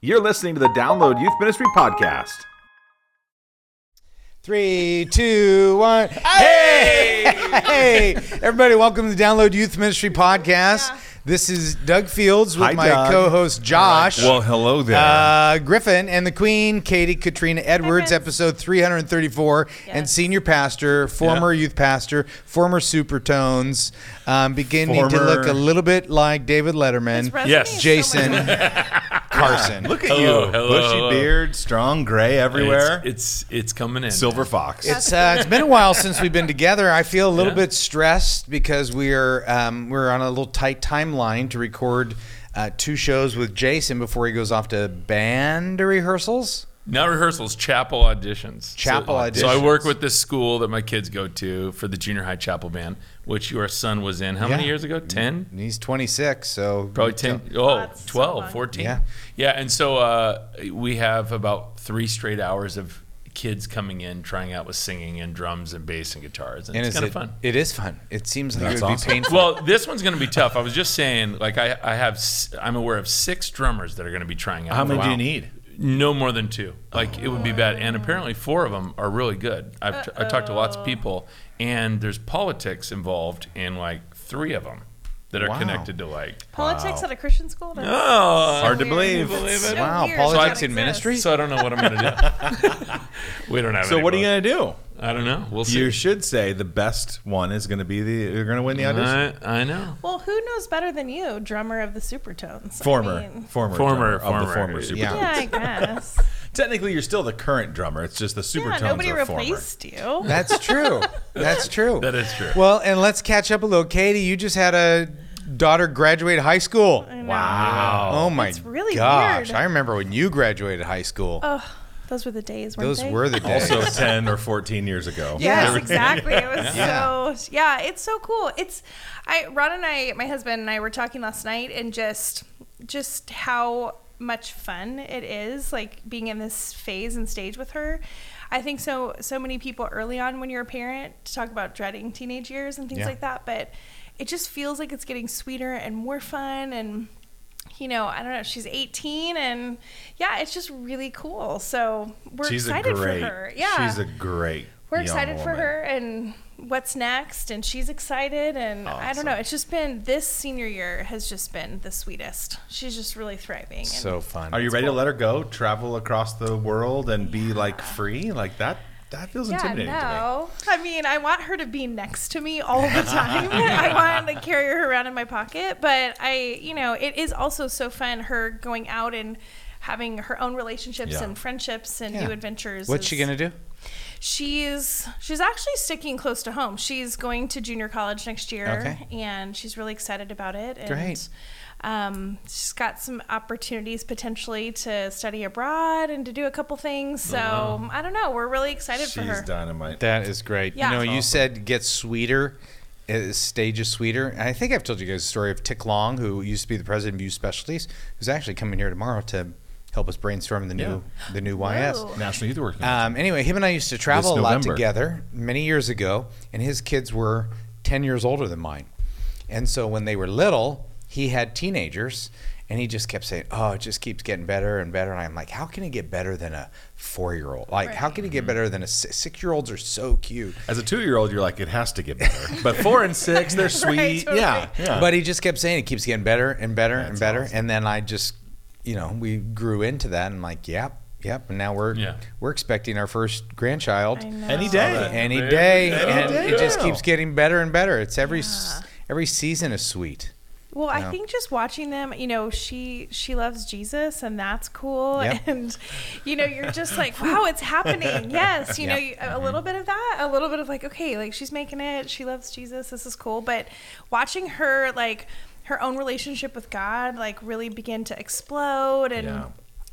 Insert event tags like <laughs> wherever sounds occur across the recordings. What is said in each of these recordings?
You're listening to the Download Youth Ministry Podcast. Three, two, one. Hey! Hey! Everybody, welcome to the Download Youth Ministry Podcast. This is Doug Fields with Hi, my Doug. co host Josh. Well, hello there. Uh, Griffin and the Queen, Katie Katrina Edwards, episode 334, and senior pastor, former Yeah. youth pastor, former Supertones, um, beginning to look a little bit like David Letterman, Yes. Jason much. Carson. Look at Hello, you. hello, Bushy hello. beard, strong gray everywhere. It's, it's it's coming in. Silver fox. It's uh, it's been a while since we've been together. I feel a little Yeah. bit stressed because we're um, we're on a little tight timeline to record uh, two shows with Jason before he goes off to band rehearsals. Not rehearsals, chapel auditions. Chapel so, So I auditions. work with this school that my kids go to for the junior high chapel band, which your son was in. How many years ago? 10? He's 26, so Probably 10. Oh, That's 12, fun. 14. Yeah. Yeah. And so uh, we have about three straight hours of kids coming in, trying out with singing and drums and bass and guitars. And, And it's is kind it, of fun. It is fun. It seems like That's it would awesome. be painful. Well, this one's going to be tough. I was just saying, like, I, I have, i'm aware of six drummers that are going to be trying out. How many do you need? No more than two. Like it would be bad. And apparently four of them are really good. I've t- I talked to lots of people, and there's politics involved in like three of them that are Wow. connected to like. Politics at a Christian school? That's Oh, Hard to weird. believe. Believe it? So Wow, weird politics that in exists. ministry? So I don't know what I'm gonna do. <laughs> we don't have. So any what are you votes. gonna do? I don't know. We'll see. You should say the best one is gonna be the. You're gonna win the audition. I, I know. Well, who knows better than you, drummer of the Supertones? I former, mean, former, Former, drummer of the former, former Super. yeah. yeah, I <laughs> guess. Technically, you're still the current drummer. It's just the Supertones yeah, nobody are former. replaced you. That's true. That's <laughs> true. That is true. Well, and let's catch up a little. Katie, you just had a daughter graduate high school. I know. Wow. Oh my It's really gosh! weird. I remember when you graduated high school. Oh, those were the days. Weren't Those they? were the days. Also, <laughs> 10 or 14 years ago. Yes, Yeah. <laughs> exactly. It was Yeah. so yeah, it's so cool. It's I Ron and I, my husband and I were talking last night and just just how much fun it is like being in this phase and stage with her. I think so so many people early on when you're a parent to talk about dreading teenage years and things Yeah. like that, but it just feels like it's getting sweeter and more fun and you know, I don't know, she's 18 and yeah, it's just really cool. So we're She's excited great. for her. Yeah She's a great. we're young excited for woman. her and what's next and she's excited and i don't know it's just been this senior year has just been the sweetest she's just really thriving and so fun. Are you It's ready to let her go, travel across the world, and be like free? Like that? That feels yeah intimidating to me. no i mean i want her to be next to me all the time <laughs> i want to carry her around in my pocket but i you know it is also so fun her going out and having her own relationships Yeah. and friendships and Yeah. new adventures What's she gonna do? She's she's actually sticking close to home. She's going to junior college next year, Okay. and she's really excited about it. And, Great. Um, she's got some opportunities potentially to study abroad and to do a couple things. So I don't know. We're really excited She's for her. She's dynamite. That is great. Yeah. You know, That's you awesome. said get sweeter. uh, Stage is sweeter. And I think I've told you guys the story of Tic Long, who used to be the president of Youth Specialties, who's actually coming here tomorrow to help us brainstorm the new the new YS. Whoa. National Youth Work. Um, anyway, him and I used to travel This a lot November. together many years ago, and his kids were 10 years older than mine. And so when they were little, he had teenagers, and he just kept saying, Oh, it just keeps getting better and better. And I'm like, How can it get better than a four year old? Like, how can it get mm-hmm. better than a six year olds are so cute? As a two-year-old, you're like, it has to get better. But four and six, they're <laughs> sweet. totally. Yeah, yeah. But he just kept saying it keeps getting better and better and better. awesome. And then I just, you know, we grew into that. And I'm like, Yep, yep. And now we're Yeah. we're expecting our first grandchild. Any day. Uh, any day, you go. and Any it just keeps getting better and better. It's every s every season is sweet. Well. I think just watching them, you know, she she loves Jesus, and that's cool. Yep. <laughs> And you know, you're just like, wow, it's happening. <laughs> Yes, you know, Yep. you, a mm-hmm. little bit of that, a little bit of like, okay, like she's making it. She loves Jesus. This is cool. But watching her like her own relationship with God, like really begin to explode, and Yeah.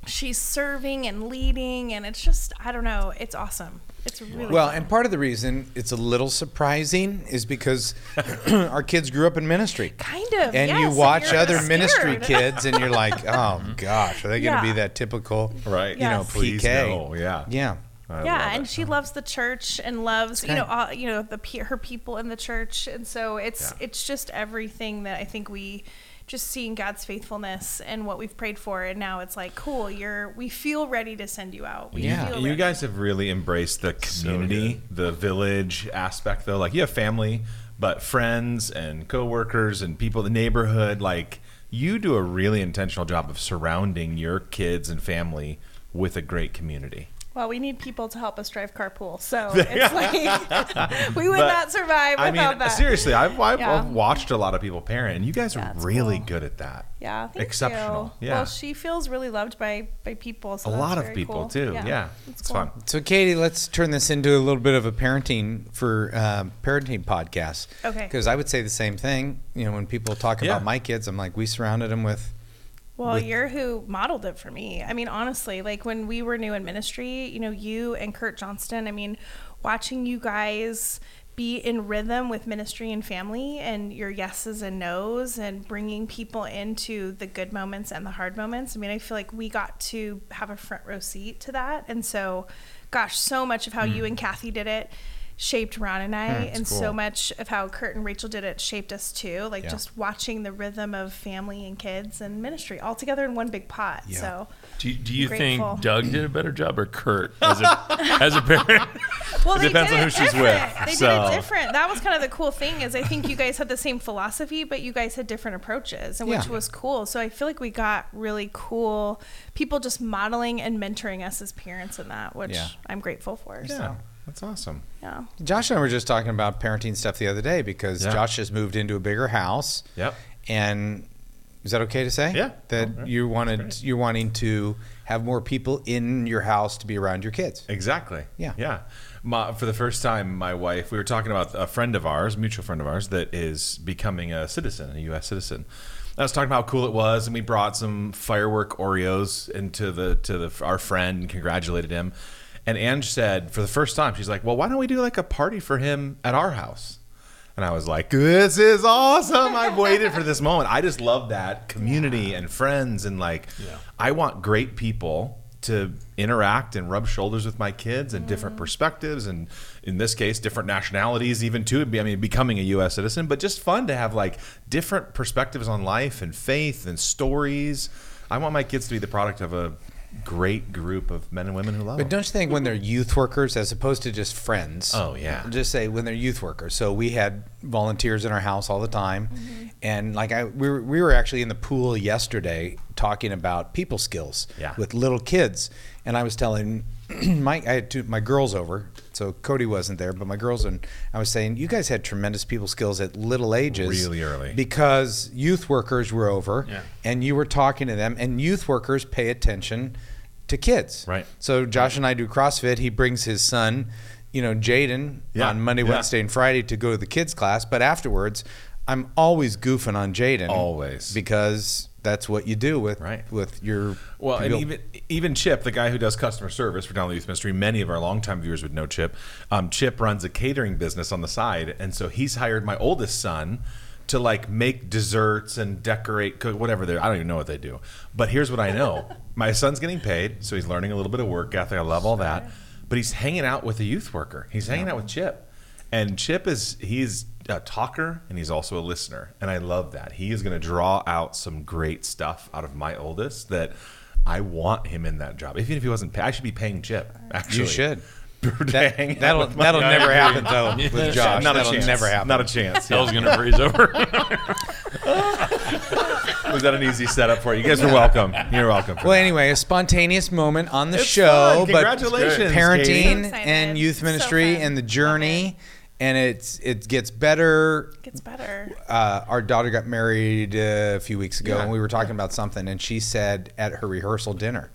she's serving and leading, and it's just, I don't know, it's awesome. It's really Well, fun. and part of the reason it's a little surprising is because <clears throat> our kids grew up in ministry. kind of. And yes, you watch you're other <laughs> ministry kids, and you're like, <laughs> "Oh gosh, are they going to be that typical, Right. You know, Yes. Please PK? no. Yeah. Yeah, I yeah, and it. she loves the church and loves you know all, you know the her people in the church, and so it's Yeah. it's just everything that I think we just seeing God's faithfulness and what we've prayed for, and now it's like, cool, you're. We feel ready to send you out. We Yeah. feel You guys have really embraced the community, the village aspect, though. Like you have family, but friends and coworkers and people, in the neighborhood. Like you do a really intentional job of surrounding your kids and family with a great community. Well, we need people to help us drive carpool, so <laughs> it's like <laughs> we would But, not survive I mean, that. seriously, I've, I've, Yeah. I've watched a lot of people parent, and you guys are really cool. good at that. Yeah, thank Exceptional. You. Yeah. Well, she feels really loved by by people. So a that's lot of very people cool. too. Yeah, it's it's cool. fun. So, Katie, let's turn this into a little bit of a parenting for um, parenting podcast. Okay. Because I would say the same thing. You know, when people talk Yeah. about my kids, I'm like, we surrounded them with. Well, with- you're who modeled it for me. I mean, honestly, like when we were new in ministry, you know, you and Kurt Johnston, I mean, watching you guys be in rhythm with ministry and family and your yeses and nos and bringing people into the good moments and the hard moments. I mean, I feel like we got to have a front row seat to that. And so, gosh, so much of how you and mm-hmm. Kathy did it shaped Ron and I, hmm, and so much of how Kurt and Rachel did it shaped us too. Like Yeah. just watching the rhythm of family and kids and ministry all together in one big pot. Yeah. So, Do, do you Grateful. think Doug did a better job or Kurt as a, as a parent? <laughs> well, It depends on it who she's different. with, They so- did it different. That was kind of the cool thing is I think you guys had the same philosophy, but you guys had different approaches, and which Yeah. was cool. So I feel like we got really cool people just modeling and mentoring us as parents in that, which Yeah. I'm grateful for. Yeah, So that's awesome. yeah. Josh and I were just talking about parenting stuff the other day because Yeah. Josh has moved into a bigger house. Yep. And is that okay to say? Yeah. That Oh, yeah. you wanted you're wanting to have more people in your house to be around your kids. Exactly. Yeah. Yeah. My, for the first time, my wife, we were talking about a friend of ours, mutual friend of ours, that is becoming a citizen, a U.S. citizen. I was talking about how cool it was, and we brought some firework Oreos into the to the our friend and congratulated him. And Ange said, for the first time, she's like, "Well, why don't we do like a party for him at our house?" And I was like, "This is awesome! I've waited for this moment. I just love that community and friends, and like, Yeah. I want great people to interact and rub shoulders with my kids and different mm-hmm. perspectives, and in this case, different nationalities, even too. I mean, becoming a U.S. citizen, but just fun to have like different perspectives on life and faith and stories. I want my kids to be the product of a great group of men and women who love But don't you think when they're youth workers as opposed to just friends? Oh, yeah. Just say when they're youth workers. So we had volunteers in our house all the time, mm-hmm. and like I, we were, we were actually in the pool yesterday talking about people skills Yeah. with little kids, and I was telling <clears throat> my I had two, my girls over, so Cody wasn't there, but my girls and I was saying you guys had tremendous people skills at little ages, Really early. because youth workers were over, Yeah. and you were talking to them, and youth workers pay attention to kids. Right. So Josh and I do CrossFit. He brings his son, you know, Jaden, Yeah, on Monday, yeah. Wednesday, and Friday to go to the kids class. But afterwards, I'm always goofing on Jaden. Always. because that's what you do with Right. with your Well, and even even Chip, the guy who does customer service for Download Youth Ministry, many of our longtime viewers would know Chip. Um, Chip runs a catering business on the side, and so he's hired my oldest son to like make desserts and decorate, cook, whatever they. I don't even know what they do, but here's what I know: <laughs> my son's getting paid, so he's learning a little bit of work ethic. I love all that, but he's hanging out with a youth worker. He's hanging out with Chip, and Chip is he's a talker and he's also a listener, and I love that. He is going to draw out some great stuff out of my oldest that. I want him in that job. Even if he wasn't, pay, I should be paying Chip. Actually, you should. <laughs> To That, hang out that'll that'll never agree. happen though <laughs> with Josh. Not a that'll chance. never happen. Not a chance. Hell's gonna freeze over. <laughs> Was that an easy setup for you? You guys are welcome. You're welcome. Well, that. anyway, a spontaneous moment on the It's show, fun. but Congratulations, Katie. parenting So and youth ministry fun. and the Love journey, and it's it gets better Gets better. uh, our daughter got married uh, a few weeks ago, Yeah, and we were talking about something, and she said at her rehearsal dinner,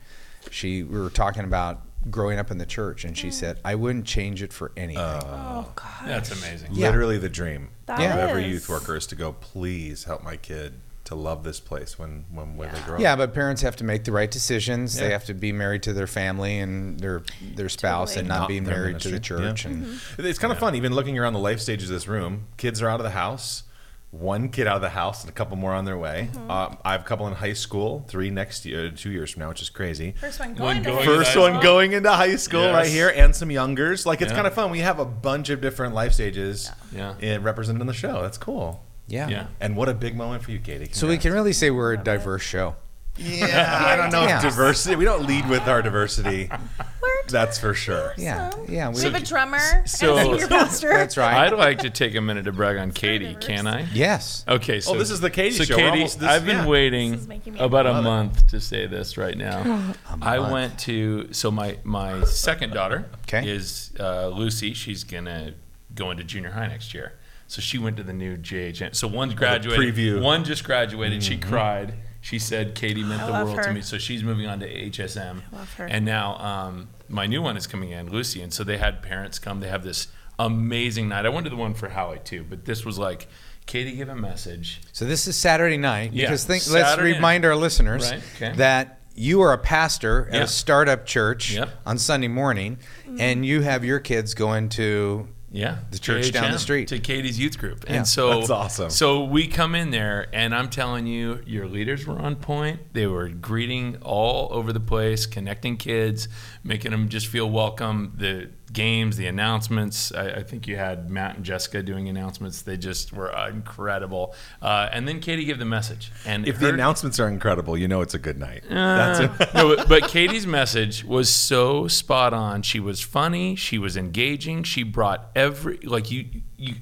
she we were talking about growing up in the church, and she said, "I wouldn't change it for anything." Oh God. That's amazing. Yeah. literally the dream That of every youth worker is to go. Please help my kid to love this place when when, when they grow up. yeah, but parents have to make the right decisions. They have to be married to their family and their their spouse, Totally. and not, Not be their married to the church. Yeah. And It's kind of fun, even looking around the life stages of this room. Kids are out of the house. One kid out of the house, and a couple more on their way. Mm-hmm. Um, I have a couple in high school. Three next year, two years from now, which is crazy. First one One going. to going First high one school. going into high school Yes. right here, and some youngers. Like it's Yeah. kind of fun. We have a bunch of different life stages Yeah. in- represented in the show. That's cool. Yeah. Yeah. And what a big moment for you, Katie. So we can really say we're a diverse show. Yeah, I don't know Yeah. if diversity. We don't lead with our diversity. <laughs> That's for sure. Yeah, yeah. We have a drummer So- and a senior <laughs> pastor. That's right. I'd like to take a minute to brag on Katie. Can I? yes. Okay, so Oh, this is the Katie so show. We're Katie, almost this- I've been yeah. Waiting is making me about a Love it. month to say this right now. <gasps> I went to so my my second daughter Okay. is uh, Lucy. She's gonna go into junior high next year. So she went to the new JHN. So one's graduated. preview. One just graduated. She cried. She said Katie meant I the love world to me. So she's moving on to HSM. love her. And now um, my new one is coming in, Lucy. And so they had parents come. They have this amazing night. I went to the one for Howie too, but this was like Katie give a message. So this is Saturday night Yeah, because think, let's Saturday remind our listeners Right, okay. that you are a pastor at Yeah. a startup church Yep. on Sunday morning, and you have your kids going to Yeah, The church down the street. to Katie's youth group, Yeah, and so that's awesome. So we come in there, and I'm telling you, your leaders were on point. They were greeting all over the place, connecting kids, making them just feel welcome. The games, the announcements. I, I think you had Matt and Jessica doing announcements. They just were incredible. Uh, and then Katie gave the message, and If the announcements are incredible, you know it's a good night. That's it. <laughs> no, but, but Katie's message was so spot on. She was funny. She was engaging. She brought every like you. You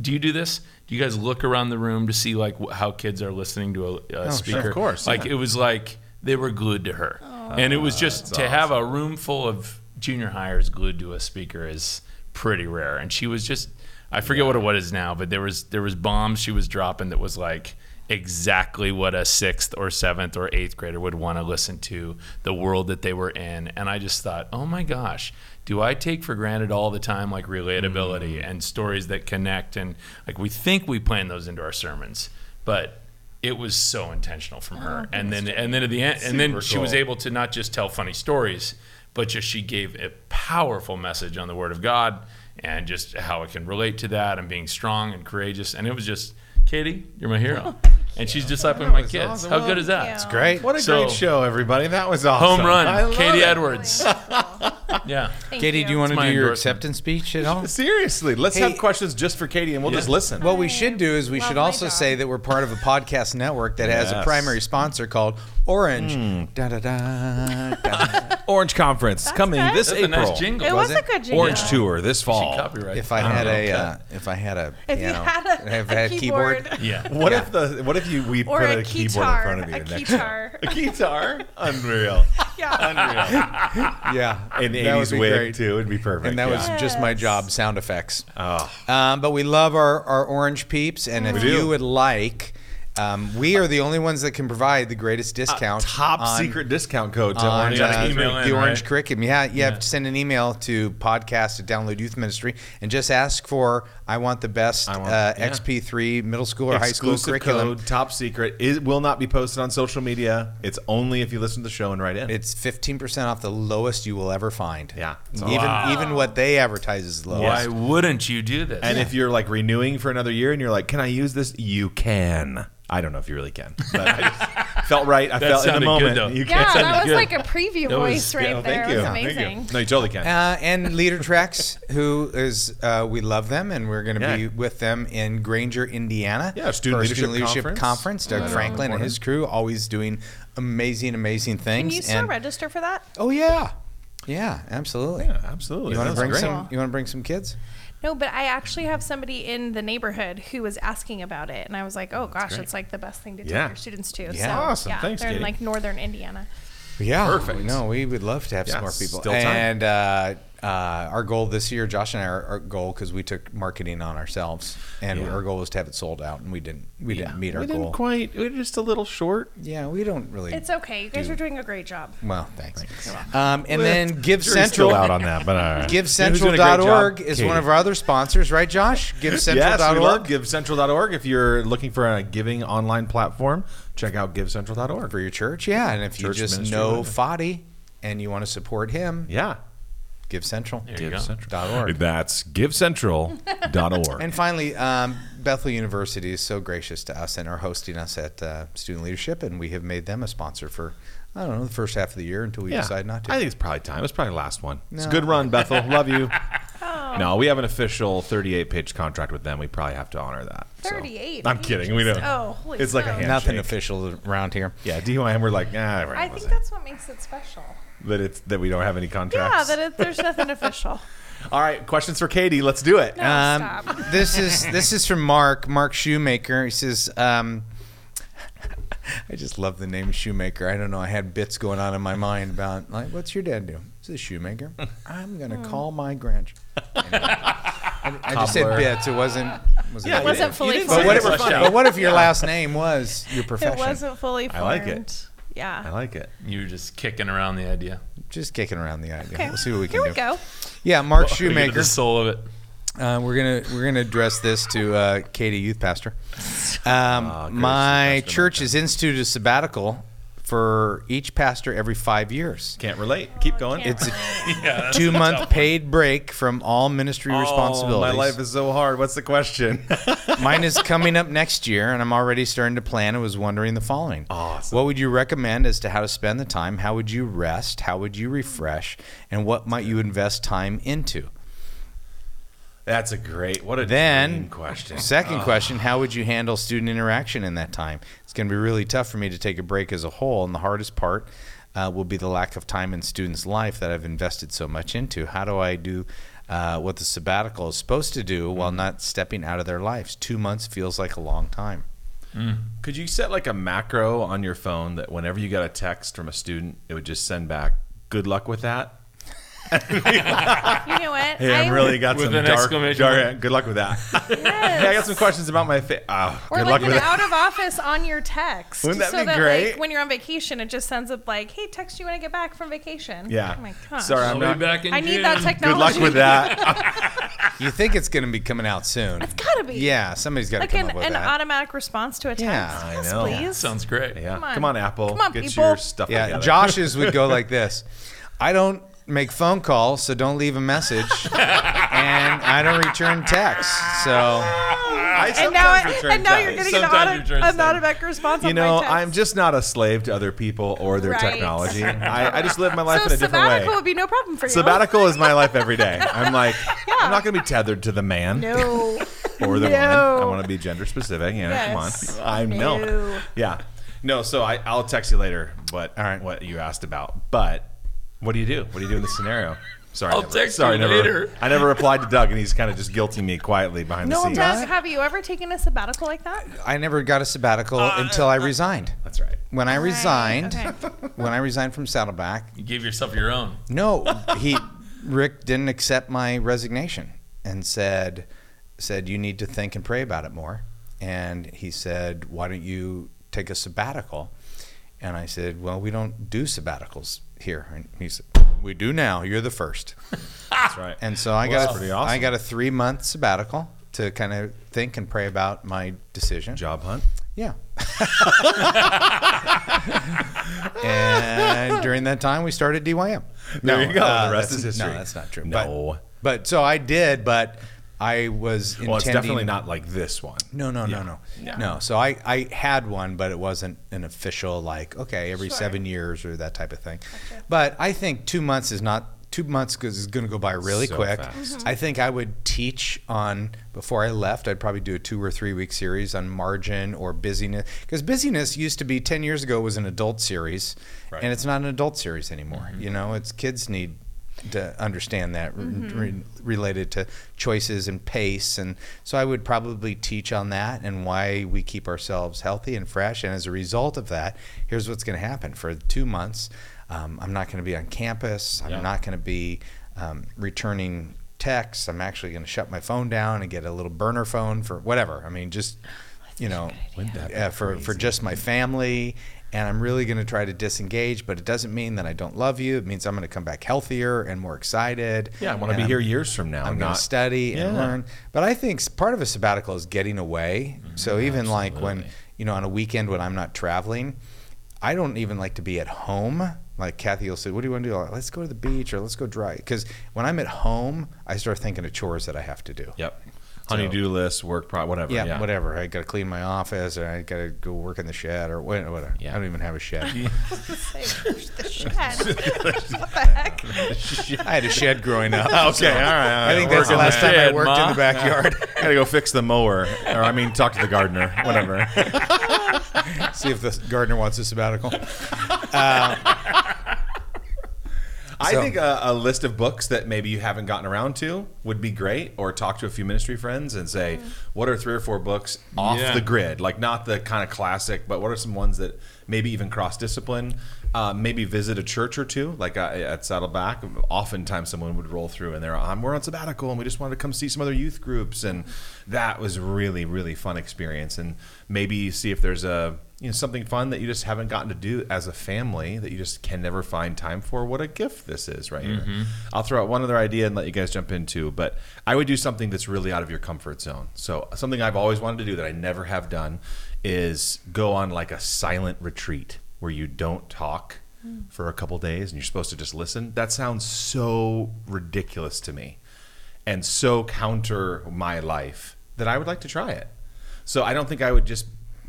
do you do this? Do you guys look around the room to see like how kids are listening to a, a speaker? Of course, Like yeah. it was like they were glued to her, and it was just to have a room full of junior hires glued to a speaker is pretty rare. And she was just. I forget what it what is now, but there was there was bombs she was dropping that was like exactly what a sixth or seventh or eighth grader would want to listen to, the world that they were in. And I just thought, oh my gosh, do I take for granted all the time like relatability Mm. and stories that connect? And like we think we plan those into our sermons, but it was so intentional from her. and then and then at the end, and then she was able to not just tell funny stories, but just she gave a powerful message on the Word of God and just how it can relate to that and being strong and courageous. And it was just, Katie, you're my hero. and she's discipling my kids. awesome. How good is that? Thank you. great. What a So- great show, everybody. That was awesome. Home run, Katie it. Edwards. <laughs> yeah. Thank Katie, you. do you want to do your acceptance speech at all? <laughs> Seriously, let's Hey- have questions just for Katie, and we'll Yeah. just listen. What we should do is we Love should also say that we're part of a podcast network that has a primary sponsor called Orange. Da, da, da, da. Orange Conference coming good. this That's a April. nice jingle. It was, Was a good jingle. Orange Tour this fall. Copyright. If I had a, uh, if I had a, If you piano, had a, if I a had a keyboard, keyboard, Yeah. What if the what if you we or put a, a, keyboard guitar, in front of you a next guitar. <laughs> a guitar? Unreal. <laughs> yeah. Unreal. <laughs> yeah, An that would 80s be wig great. too. It'd be perfect. And that was yeah. just my Yes. job, sound effects. Oh. Um, but we love our, our orange peeps, and if do. you would like, um, we are the only ones that can provide the greatest discount. top on- secret discount code to on Orange uh, email the in, Orange right? Curriculum. Yeah, you Yeah. have to send an email to podcast at Download Youth Ministry and just ask for I want the best want- uh, yeah. XP3 middle school or high school curriculum. code, top secret. It will not be posted on social media. It's only if you listen to the show and write in. It's 15% off the lowest you will ever find. Yeah, Even Wow. even what they advertise is low. Why wouldn't you do this? And if you're like renewing for another year and you're like, "Can I use this?" You can. I don't know if you really can, but I just <laughs> felt right. I That felt in the sounded good, moment. though. You Yeah, can. that was good. like a preview That was- voice right Yeah, there. thank It you. was Thank you. amazing. No, you totally can. Uh, and LeaderTreks, who is uh, we love them, and we're going to Yeah. be with them in Granger, Indiana. Yeah, Student for our Leadership Student Leadership Conference. Conference. Doug Right around Franklin and his crew always doing amazing, amazing things. Can things. you still and, register for that? Oh yeah, yeah, absolutely. Yeah, absolutely. You want to That's bring great. some? You want to bring some kids? No, but I actually have somebody in the neighborhood who was asking about it, and I was like, "Oh gosh, great. it's like the best thing to take Yeah. your students to." Yeah. so, Awesome. Yeah, Thanks, they're in like northern Indiana. Yeah, Perfect. No, we would love to have some more people. still time. And uh, uh, our goal this year, Josh and I, our, our goal because we took marketing on ourselves, and Yeah. our goal was to have it sold out, and we didn't. We didn't meet our we goal. didn't quite. We were just a little short. yeah, we don't really. It's okay. You guys Dude. are doing a great job. well, thanks. Um, and then Give Central. still out on that, but all right. <laughs> Who's doing GiveCentral.org is Katie. one of our other sponsors, right, Josh? Yes, we love GiveCentral.org GiveCentral.org. If you're looking for a giving online platform, check out GiveCentral.org. for your church. Yeah, and if you just know whatever. Fadi and you want to support him, Yeah. GiveCentral. There you go. GiveCentral.org. That's GiveCentral.org. And finally, um, Bethel University is so gracious to us and are hosting us at uh, Student Leadership, and we have made them a sponsor for I don't know the first half of the year until we yeah. decide not to. I think it's probably time. It's probably the last one. It's a good run, Bethel. Love you. <laughs> Oh, No, we have an official 38 page contract with them. We probably have to honor that. so. 38 I'm kidding. We don't. Oh, holy It's like a smokes. hand- Nothing official around here. Yeah, DYM, we're like, ah, we're I think saying that's what makes it special. that it's that we don't have any contracts. Yeah, that it, there's nothing <laughs> official. All right, questions for Katie. Let's do it. No, Um, stop. this is this is from Mark Mark Shoemaker. He says, um, <laughs> "I just love the name Shoemaker. I don't know. I had bits going on in my mind about like, what's your dad do? He's a shoemaker. <laughs> I'm gonna Hmm. call my grandchild. <laughs> I, I just said Cobbler. bits. It wasn't. wasn't Yeah, It wasn't fully didn't But what, it if, was but what if your last name was your profession? It wasn't fully formed. I like it. Yeah. I like it. You were just kicking around the idea. Just kicking around the idea. Okay. We'll see what we can Here do. we go. Yeah, Mark We Shoemaker. the soul of it. Uh, we're gonna we're gonna address this to uh, Katie, youth pastor. Um, good. my Pastor church has instituted a sabbatical for each pastor every five years. Can't relate. Keep going. can't It's a <laughs> Yeah, two a month paid break from all ministry Oh, responsibilities. my life is so hard. What's the question? <laughs> Mine is coming up next year, and I'm already starting to plan. I was wondering the following: Awesome. What would you recommend as to how to spend the time? How would you rest? How would you refresh? And what might you invest time into? That's a great. What a Then, question. Second question: How would you handle student interaction in that time? It's going to be really tough for me to take a break as a whole, and the hardest part uh, will be the lack of time in students' life that I've invested so much into. How do I do uh, what the sabbatical is supposed to do while not stepping out of their lives? Two months feels like a long time. Could you set like a macro on your phone that whenever you got a text from a student, it would just send back, "Good luck with that." <laughs> You know what? Hey, I'm really got With some an dark, exclamation dark- Good luck with that. <laughs> Yes. hey, I got some questions about my face. Oh, uh, Or good like luck an with that. out of office on your text. Wouldn't that so be that, great? Like, when you're on vacation, it just sends up like, "Hey, text you when I get back from vacation." Yeah. Oh my gosh. Sorry, I'll I'm be not. back in I need that technology. Good luck with that. <laughs> You think it's going to be coming out soon? It's gotta be. Yeah, somebody's got to Like come an, up with an that. automatic response to a text. Yeah, I yes, know. please. Sounds great. yeah. Come on. Come on, Apple. Come on, Get people. your stuff Yeah, together. Josh's would go like this. I don't make phone calls, so don't leave a message, <laughs> and I don't return texts. So I and now, sometimes and now you're getting an, Sometimes auto, return an things. automatic response. You on know, my text. I'm just not a slave to other people or their Right. technology. I, I just live my life so in a different way. sabbatical would be no problem for you. Sabbatical is my life every day. I'm like, I'm not going to be tethered to the man No. or the No. woman. I want to be gender specific. You know, Yes. come on. I'm No. no. Yeah. No, so I, I'll text you later what, All right. what you asked about. But what do you do? What do you do in this scenario? Sorry, I'll never, text sorry, you never, later. I never replied to Doug, and he's kind of just guilting me quietly behind the scenes. Doug- Doug, have you ever taken a sabbatical like that? I never got a sabbatical uh, until I uh, resigned. That's right. When I resigned, okay. <laughs> when I resigned from Saddleback, You gave yourself your own. no, <laughs> he Rick didn't accept my resignation and said said you need to think and pray about it more. And he said, "Why don't you take a sabbatical?" And I said, "Well, we don't do sabbaticals here." And he said, "We do now. You're the first. <laughs> That's right. And so I Well, got a, awesome. I got a three month sabbatical to kind of think and pray about my decision. Job hunt. Yeah. <laughs> and during that time, we started DYM. There you go. The uh, rest is history. No, that's not true. No. But, but so I did, but I was Well, it's definitely not like this one. No, no, no, no, no. So I, I had one, but it wasn't an official like okay every Sure. seven years or that type of thing. But I think two months is not two months because it's going to go by really So quick. fast. Mm-hmm. I think I would teach on before I left. I'd probably do a two or three week series on margin or busyness because busyness used to be ten years ago was an adult series, Right. and it's not an adult series anymore. Mm-hmm. You know, it's kids need to understand that r- re- related to choices and pace. And so i would probably teach on that and why we keep ourselves healthy and fresh. And as a result of that here's what's going to happen. For two months um, i'm not going to be on campus. I'm Yeah. not going to be um, returning texts. I'm actually going to shut my phone down and get a little burner phone for whatever. I mean just you know Wouldn't that be uh, for, for just my family and i'm really going to try to disengage but it doesn't mean that i don't love you it means i'm going to come back healthier and more excited Yeah, I want to be I'm- here years from now. I'm going to study and learn. But I think part of a sabbatical is getting away. Mm-hmm. so even like when, you know, on a weekend when I'm not traveling, I don't even like to be at home. Like Kathy will say, "What do you want to do? Let's go to the beach or let's go drive." Because when I'm at home, I start thinking of chores that I have to do. Yep. Honeydew list, work pro, whatever. Yeah, Yeah, whatever. I got to clean my office, or I got to go work in the shed, or wha- whatever. Yeah. I don't even have a shed. <laughs> The shed. <laughs> what the heck? I had a shed growing up. <laughs> Okay, all right. all right. I think that's the Working last that. time I shed, worked in the backyard. Gotta go fix the mower, or I mean, talk to the gardener, whatever. See if the gardener wants a sabbatical. Um, I So- think a, a list of books that maybe you haven't gotten around to would be great, or talk to a few ministry friends and say, what are three or four books off Yeah. the grid, like not the kind of classic, but what are some ones that maybe even cross discipline? Uh, maybe visit a church or two, like uh, at Saddleback. Oftentimes, someone would roll through and they're, um, we're on sabbatical and we just wanted to come see some other youth groups, and that was really, really fun experience. And maybe see if there's a you know something fun that you just haven't gotten to do as a family that you just can never find time for. What a gift this is right here. Mm-hmm. I'll throw out one other idea and let you guys jump into, but I would do something that's really out of your comfort zone. So something I've always wanted to do that I never have done is go on like a silent retreat where you don't talk hmm. for a couple days and you're supposed to just listen. That sounds so ridiculous to me and so counter my life that I would like to try it. So I don't think I would just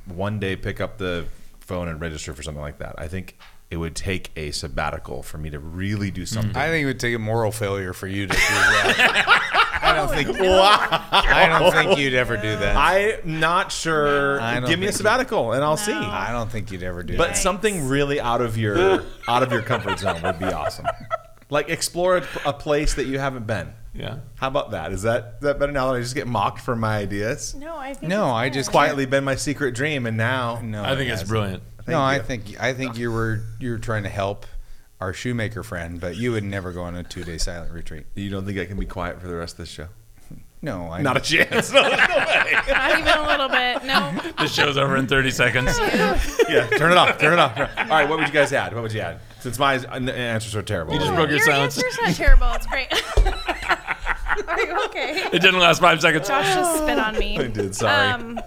one day pick up the phone and register for something like that. I think it would take a sabbatical for me to really do something. I think it would take a moral failure for you to do that. <laughs> I don't think. <laughs> I don't think you'd ever do that. I'm not sure. I don't Give me a think sabbatical and I'll see. I don't think you'd ever do that. But that. something really out of your <laughs> out of your comfort zone would be awesome. Like explore a, a place that you haven't been. Yeah. How about that? Is that is that better now that I just get mocked for my ideas? No, I think No, it's I just Quietly been my secret dream, and now No, I think it it's hasn't. brilliant. No, I you. think I think you were you were trying to help our shoemaker friend, but you would never go on a two day silent retreat. you don't think I can be quiet for the rest of the show. No, I Not a chance. <laughs> Not even a little bit. No. <laughs> The show's over in 30 seconds. <laughs> yeah, turn it off. Turn it off. All right, what would you guys add? What would you add? Since my uh, answers are terrible. You just broke your Your silence. answer's not terrible. It's great. Are <laughs> you okay? It didn't last five seconds. Josh just spit on me. I did. Sorry. Um,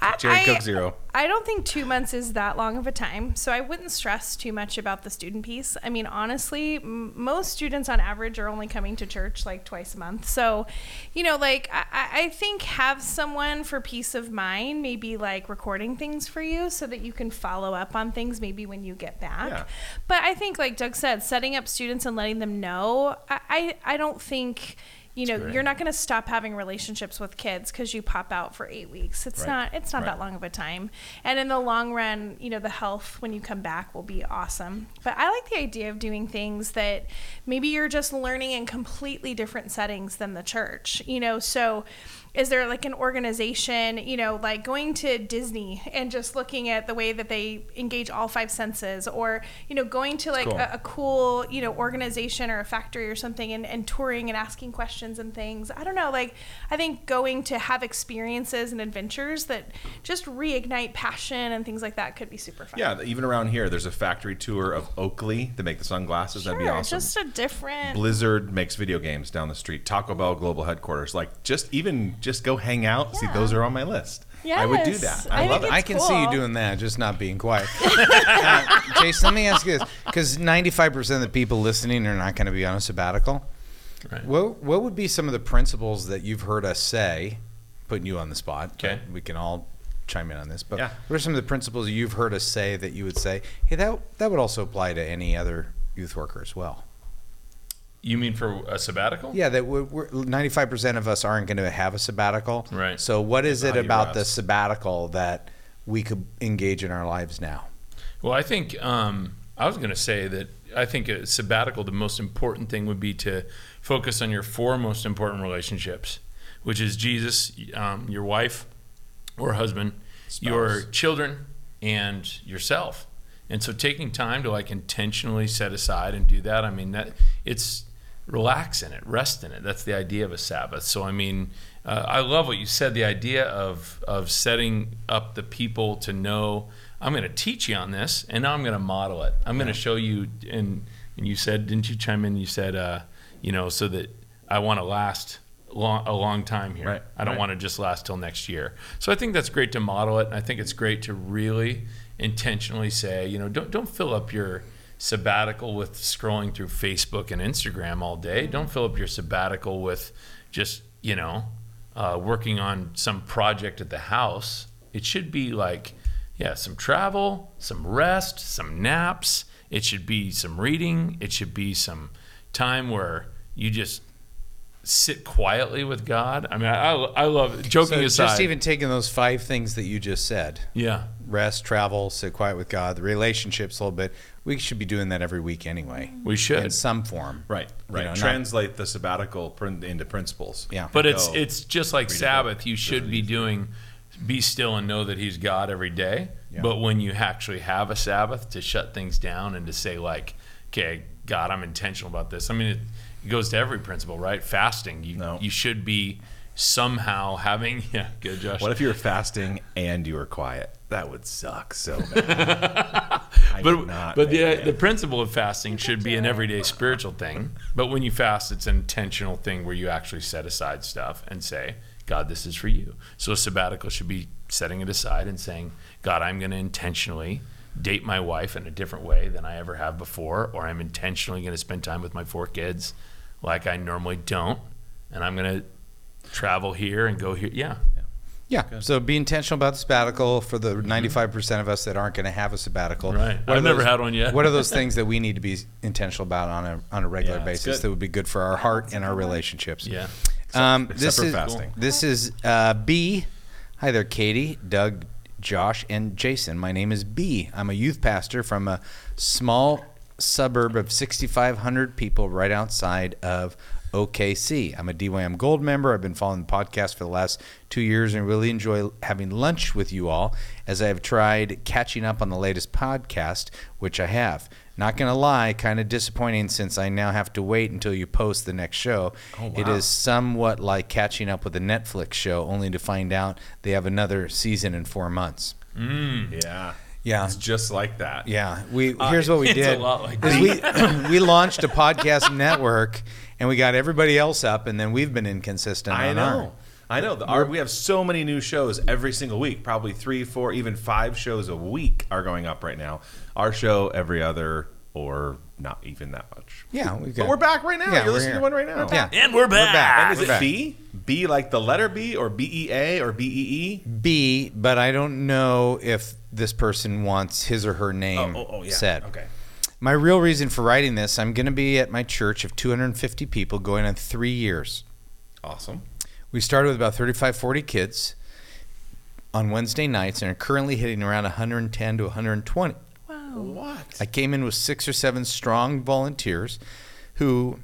I, Jared I- Cook zero. I don't think two months is that long of a time, so I wouldn't stress too much about the student piece. I mean, honestly, m- most students on average are only coming to church like twice a month. So, you know, like I, I I think have someone for peace of mind, maybe like recording things for you so that you can follow up on things maybe when you get back. Yeah. But I think, like Doug said, setting up students and letting them know, I, I, I don't think. You know, you're not going to stop having relationships with kids because you pop out for eight weeks. It's Right. not. It's not Right. that long of a time. And in the long run, you know, the health when you come back will be awesome. But I like the idea of doing things that maybe you're just learning in completely different settings than the church. You know, so is there like an organization, you know, like going to Disney and just looking at the way that they engage all five senses or, you know, going to like cool. a, a cool, you know, organization or a factory or something and, and touring and asking questions and things. I don't know. Like, I think going to have experiences and adventures that just reignite passion and things like that could be super fun. Yeah, even around here, there's a factory tour of Oakley to make the sunglasses. That'd be Sure, awesome. Just a different. Blizzard makes video games down the street. Taco Bell global headquarters. Like, just even just go hang out. See, those are on my list. I would do that. I, I love it. I It's can see you doing that, just not being quiet. <laughs> Uh, Jason, let me ask you this: because ninety-five percent of the people listening are not going to be on a sabbatical. Right. What What would be some of the principles that you've heard us say? Putting you on the spot. Okay. we can all chime in on this. But Yeah. what are some of the principles you've heard us say that you would say, hey, that that would also apply to any other youth worker as well? You mean for a sabbatical? Yeah, that we're ninety-five percent of us aren't going to have a sabbatical. Right. So, what is it How about the sabbatical that we could engage in our lives now? Well, I think um, I was going to say that I think a sabbatical, the most important thing would be to focus on your four most important relationships, which is Jesus, um, your wife or husband, your children, and yourself. And so taking time to like intentionally set aside and do that, I mean, that it's relax in it, rest in it. That's the idea of a Sabbath. So, I mean, uh, I love what you said the idea of, of setting up the people to know I'm going to teach you on this and now I'm going to model it. I'm going to show you. And, and you said, didn't you chime in? You said, uh, you know, so that I want to last long, a long time here. Right, I don't right. want to just last till next year. So I think that's great to model it. And I think it's great to really intentionally say, you know, don't, don't fill up your sabbatical with scrolling through Facebook and Instagram all day. Don't fill up your sabbatical with just, you know, uh, working on some project at the house, it should be like, yeah, some travel, some rest, some naps. It should be some reading. It should be some time where you just sit quietly with God. I mean, I, I love joking So aside. just even taking those five things that you just said yeah, rest, travel, sit quiet with God, the relationships a little bit. We should be doing that every week anyway. we should. In some form. Right, right. know, not- Translate the sabbatical into principles. Yeah. But it's it's just like Sabbath. You should be doing be still and know that he's God every day. Yeah. But when you actually have a Sabbath to shut things down and to say like, okay, God, I'm intentional about this. I mean, it, it goes to every principle, right? Fasting. You No. you should be somehow having <laughs> yeah, good Josh. What if you were fasting and you were quiet? That would suck so bad. <laughs> I but not but the uh, it. the principle of fasting should be an everyday spiritual thing. But when you fast, it's an intentional thing where you actually set aside stuff and say, God, this is for you. So a sabbatical should be setting it aside and saying, God, I'm going to intentionally date my wife in a different way than I ever have before, or I'm intentionally going to spend time with my four kids like I normally don't, and I'm going to travel here and go here. Yeah. Yeah. So be intentional about the sabbatical for the 95% of us that aren't going to have a sabbatical. Right. What I've never had one yet. What are those <laughs> things that we need to be intentional about on a on a regular Yeah, basis that would be good for our heart and our relationships? Yeah. Um, Except this is fasting. this is uh, B. Hi there, Katie, Doug, Josh, and Jason. My name is B. I'm a youth pastor from a small suburb of 6,500 people right outside of OKC. I'm a DYM Gold member. I've been following the podcast for the last two years and really enjoy having lunch with you all as I have tried catching up on the latest podcast, which I have. Not going to lie, kind of disappointing since I now have to wait until you post the next show. Oh, it is somewhat like catching up with a Netflix show only to find out they have another season in four months. Mm. yeah. Yeah. It's just like that. Yeah, we uh, here's what we it's a did. lot like is we <coughs> we launched a podcast network and we got everybody else up, and then we've been inconsistent. I on know. Our, I know. The, our, we have so many new shows every single week. Probably three, four, even five shows a week are going up right now. Our show every other, or not even that much. yeah, we've got. But we're back right now. Yeah, You're listening here. to one right now. Yeah, And we're back. back. And is We're it back. B? B like the letter B or B E A or B E E? B, but I don't know if this person wants his or her oh, name Oh, oh, oh, yeah. said. Okay. My real reason for writing this, I'm going to be at my church of 250 people going on three years. Awesome. We started with about 35, 40 kids on Wednesday nights and are currently hitting around 110 to 120. Wow. What? I came in with six or seven strong volunteers who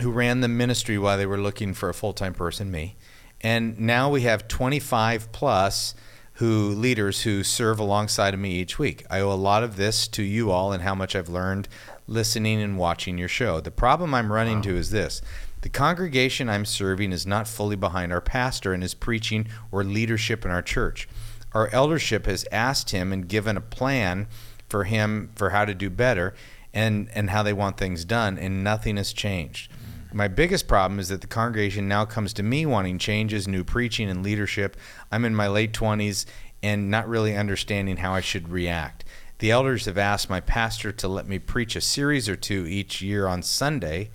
who ran the ministry while they were looking for a full-time person, me. And now we have 25 plus who leaders who serve alongside of me each week. I owe a lot of this to you all and how much I've learned listening and watching your show. The problem I'm running to is this. The congregation I'm serving is not fully behind our pastor and his preaching or leadership in our church. Our eldership has asked him and given a plan for him for how to do better and, and how they want things done, and nothing has changed. My biggest problem is that the congregation now comes to me wanting changes, new preaching, and leadership. I'm in my late 20s and not really understanding how I should react. The elders have asked my pastor to let me preach a series or two each year on Sunday,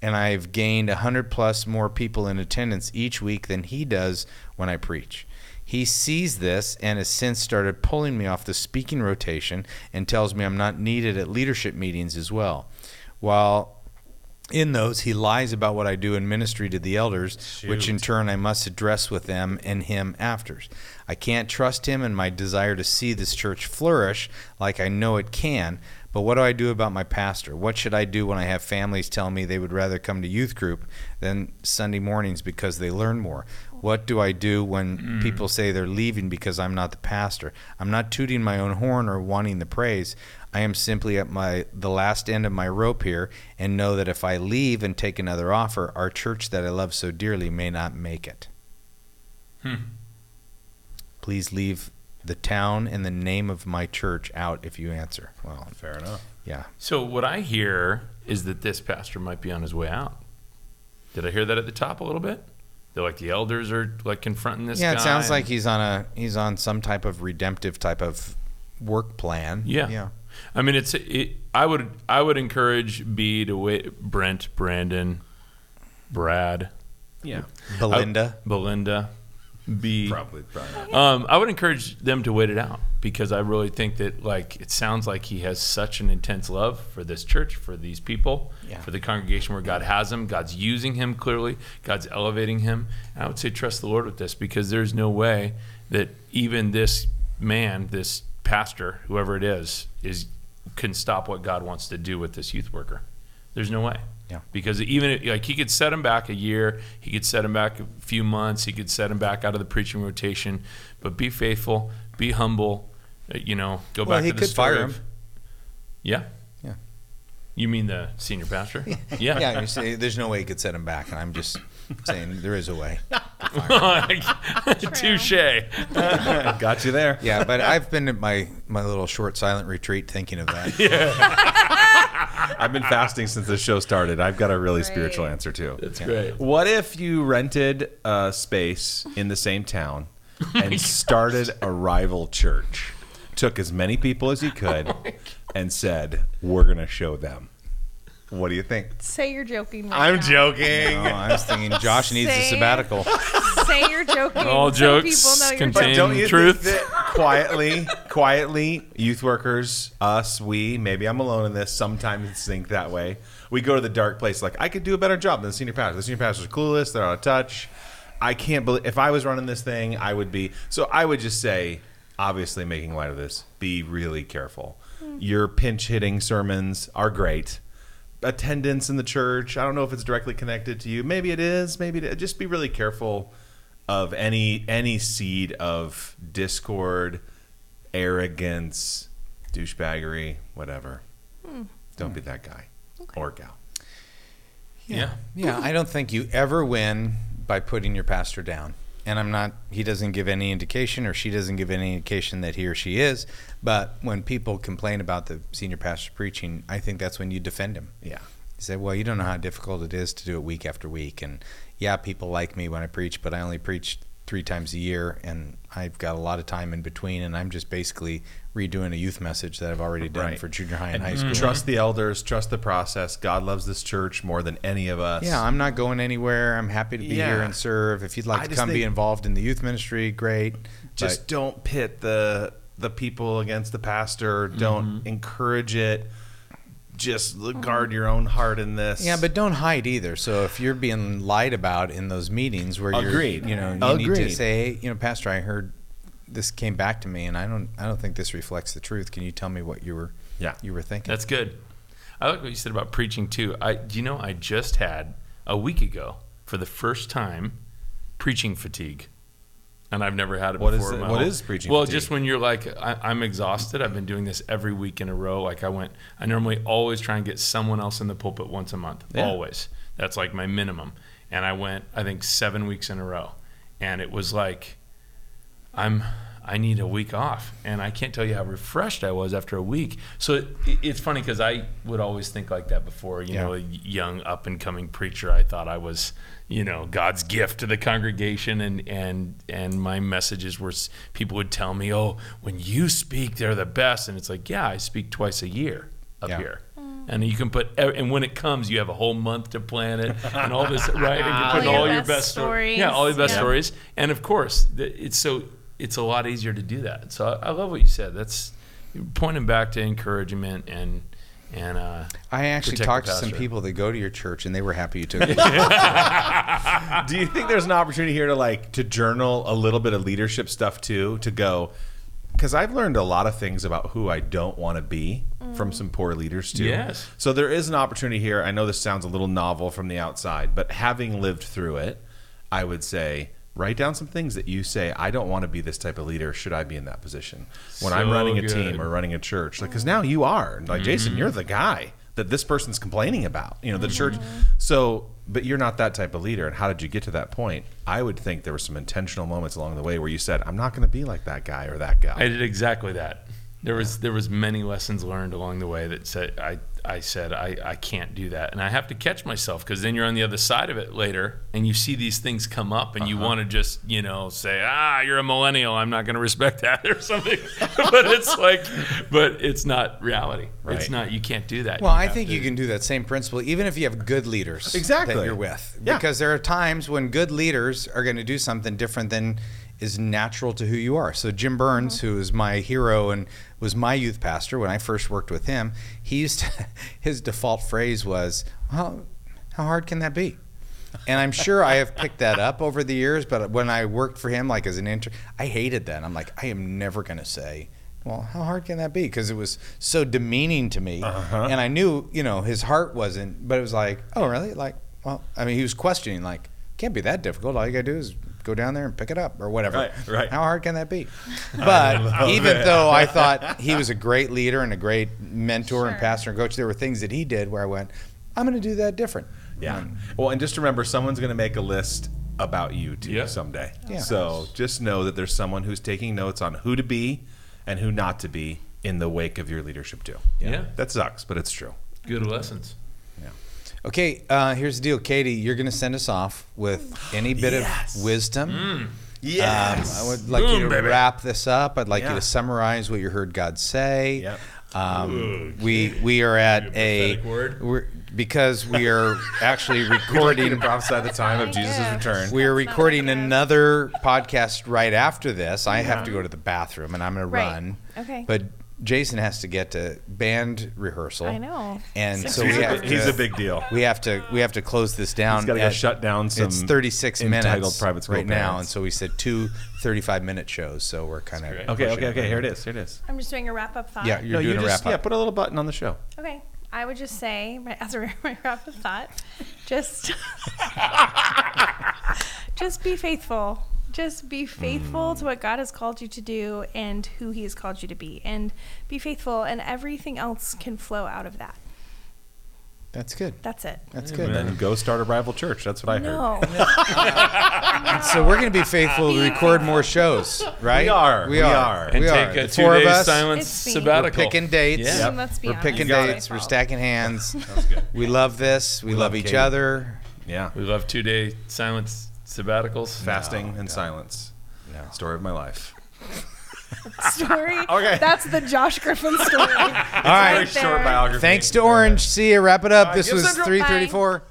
and I've gained 100 plus more people in attendance each week than he does when I preach. He sees this and has since started pulling me off the speaking rotation and tells me I'm not needed at leadership meetings as well. While in those, he lies about what I do in ministry to the elders, which in turn I must address with them and him after. I can't trust him and my desire to see this church flourish like I know it can. But what do I do about my pastor? What should I do when I have families tell me they would rather come to youth group than Sunday mornings because they learn more? What do I do when mm. people say they're leaving because I'm not the pastor? I'm not tooting my own horn or wanting the praise. I am simply at my the last end of my rope here and know that if I leave and take another offer, our church that I love so dearly may not make it. Hmm. Please leave the town and the name of my church out if you answer. Well, Fair enough. yeah. So what I hear is that this pastor might be on his way out. Did I hear that at the top a little bit? They're like the elders are like confronting this. Yeah, it sounds like he's on a he's on some type of redemptive type of work plan. Yeah. Yeah. I mean, it's it, I would I would encourage B to wait. Brent, Brandon, Brad. Yeah, Belinda. Belinda, B. probably. probably. Um, I would encourage them to wait it out because I really think that like it sounds like he has such an intense love for this church, for these people, Yeah. for the congregation where God has him. God's using him clearly. God's elevating him. And I would say trust the Lord with this because there's no way that even this man, this pastor, whoever it is, is can stop what God wants to do with this youth worker. There's no way. Yeah. Because even like he could set him back a year, he could set him back a few months, he could set him back out of the preaching rotation. But be faithful, be humble. uh, You know, go Well, back he to the story fire him. Yeah. Yeah. You mean the senior pastor? <laughs> Yeah. Yeah, you say there's no way you could set him back, and I'm just saying there is a way. <laughs> Touche. Got you there. Yeah, but I've been at my my little short silent retreat thinking of that. <laughs> I've been fasting since the show started. I've got a really Great. spiritual answer too. That's great. What if you rented a space in the same town <laughs> and started a rival church? Took as many people as you could and said, "We're going to show them." What do you think? Say you're joking. Right I'm now. joking. Oh, I was thinking Josh needs a Say- sabbatical. <laughs> Say you're joking. All so jokes people know you're contain- joking. Don't you Truth. think that quietly, quietly, youth workers, us, we, maybe I'm alone in this, sometimes think that way. We go to the dark place like, I could do a better job than the senior pastor. The senior pastor's clueless, they're out of touch. I can't believe, if I was running this thing, I would be. So I would just say, obviously making light of this, be really careful. Hmm. Your pinch hitting sermons are great. Attendance in the church, I don't know if it's directly connected to you. Maybe it is. Maybe it, just be really careful of any any seed of discord, arrogance, douchebaggery, whatever. Hmm. Don't be that guy or gal. Yeah. Yeah, I don't think you ever win by putting your pastor down. And I'm not, he doesn't give any indication or she doesn't give any indication that he or she is. But when people complain about the senior pastor preaching, I think that's when you defend him. Yeah. You say, well, you don't know how difficult it is to do it week after week. And yeah, people like me when I preach, but I only preach three times a year and I've got a lot of time in between. And I'm just basically redoing a youth message that I've already done Right. for junior high and, And high school. trust the elders, trust the process. God loves this church more than any of us. Yeah, I'm not going anywhere. I'm happy to be here and serve. If you'd like I to come be involved in the youth ministry, great. just But don't pit the the people against the pastor. Don't mm-hmm. encourage it. Just mm-hmm. guard your own heart in this. yeah, but don't hide either. So if you're being lied about in those meetings where Agreed. you're, you know, you need to say, hey, you know, Pastor, I heard this came back to me, and I don't, I don't think this reflects the truth. Can you tell me what you were, Yeah. you were thinking? That's good. I like what you said about preaching too. I do you know I just had a week ago for the first time preaching fatigue. And I've never had it What is before. in it- what is preaching Well, fatigue? just when you're like, I, I'm exhausted. I've been doing this every week in a row. Like I went, I normally always try and get someone else in the pulpit once a month. Yeah. Always. That's like my minimum. And I went, I think seven weeks in a row, and it was like, I'm I need a week off, and I can't tell you how refreshed I was after a week. So it, it's funny because I would always think like that before. You Yeah. know, a young up and coming preacher, I thought I was, you know, God's gift to the congregation, and and and my messages were s- people would tell me, oh, when you speak, they're the best, and it's like, yeah, I speak twice a year up Yeah. here. And you can put, and when it comes, you have a whole month to plan it, and all this, right? And you're <laughs> putting your all your best best sto- stories. Yeah, all your best Yeah. stories, and of course, it's so it's a lot easier to do that. So I, I love what you said. That's you're pointing back to encouragement and and uh, I actually talked to some people that go to your church, and they were happy you took it. <laughs> Do you think there's an opportunity here to like to journal a little bit of leadership stuff too? To go, because I've learned a lot of things about who I don't want to be from some poor leaders too. Yes. So there is an opportunity here. I know this sounds a little novel from the outside, but having lived through it, I would say write down some things that you say I don't want to be this type of leader. Should I be in that position when I'm So running a good. team or running a church? Like, because now you are like mm-hmm. Jason, you're the guy that this person's complaining about. You know, the church. Mm-hmm. So, but you're not that type of leader. And how did you get to that point? I would think there were some intentional moments along the way where you said, "I'm not going to be like that guy or that guy I did exactly that. There was there was many lessons learned along the way that said I I said I, I can't do that, and I have to catch myself because then you're on the other side of it later, and you see these things come up, and you Uh-huh. want to just you know say ah you're a millennial, I'm not going to respect <laughs> that or something, <laughs> but it's like, but it's not reality. Right. It's not. You can't do that. Well, I think to- you can do that same principle even if you have good leaders Exactly. that you're with. Yeah. Because there are times when good leaders are going to do something different than is natural to who you are. So Jim Burns, who is my hero and was my youth pastor when I first worked with him, he used <laughs> to, his default phrase was, "Well, how hard can that be?" And I'm sure I have picked that up over the years, but when I worked for him like as an intern, I hated that. I'm like, I am never going to say well, how hard can that be? Because it was so demeaning to me, Uh-huh. and I knew, you know, his heart wasn't. But it was like, oh, really? Like, well, I mean, he was questioning, like, can't be that difficult. All you gotta do is go down there and pick it up or whatever. Right, right. How hard can that be? <laughs> But even <laughs> though I thought he was a great leader and a great mentor and pastor and coach, there were things that he did where I went, I'm going to do that different. Yeah. Well, and just remember, someone's going to make a list about you too Yeah. someday. Yeah. So just know that there's someone who's taking notes on who to be and who not to be in the wake of your leadership too. Yeah. That sucks, but it's true. good lessons. Okay, uh, here's the deal, Katie. You're going to send us off with any bit Yes. of wisdom. Mm. Um, I would like Boom, you to baby. wrap this up. I'd like you to summarize what you heard God say. Yep. Um, we we are at a prophetic word. we're because we are actually <laughs> Recording recording. to prophesy the time of Jesus' return. We are recording what it is. another podcast right after this. I have to go to the bathroom and I'm going to run. Okay. But Jason has to get to band rehearsal. I know. And Six so he's, we a, have big- he's a big deal. we have to we have to close this down. He's got to go shut down some it's 36 minutes private school right now, and so we said two 35 minute shows. So we're kind of Okay, okay, okay. Here it is. Here it is. I'm just doing a wrap up thought. Yeah, you're No, doing you a just, wrap up. Yeah, put a little button on the show. Okay. I would just say, as a <laughs> wrap up thought, just <laughs> just be faithful. Just be faithful to mm. what God has called you to do and who He has called you to be, and be faithful, and everything else can flow out of that. That's good. That's it. That's And good. then go start a rival church. That's what I heard. No, <laughs> So we're going to be faithful to record more shows, right? We are. We We are. are. And we take are. a The two four of day us. silence It's me. We're picking dates. Yeah. And let's be We're honest, picking dates. We're stacking hands. That's good. We love this. We, We love, love each Katie. other. Yeah. We love two day silence sabbaticals. Fasting and silence. No. Story of my life. <laughs> story. <laughs> Okay. That's the Josh Griffin story. <laughs> All right. Very short biography. Thanks to Orange. See you. Wrap it up. right, this give was Central- 334.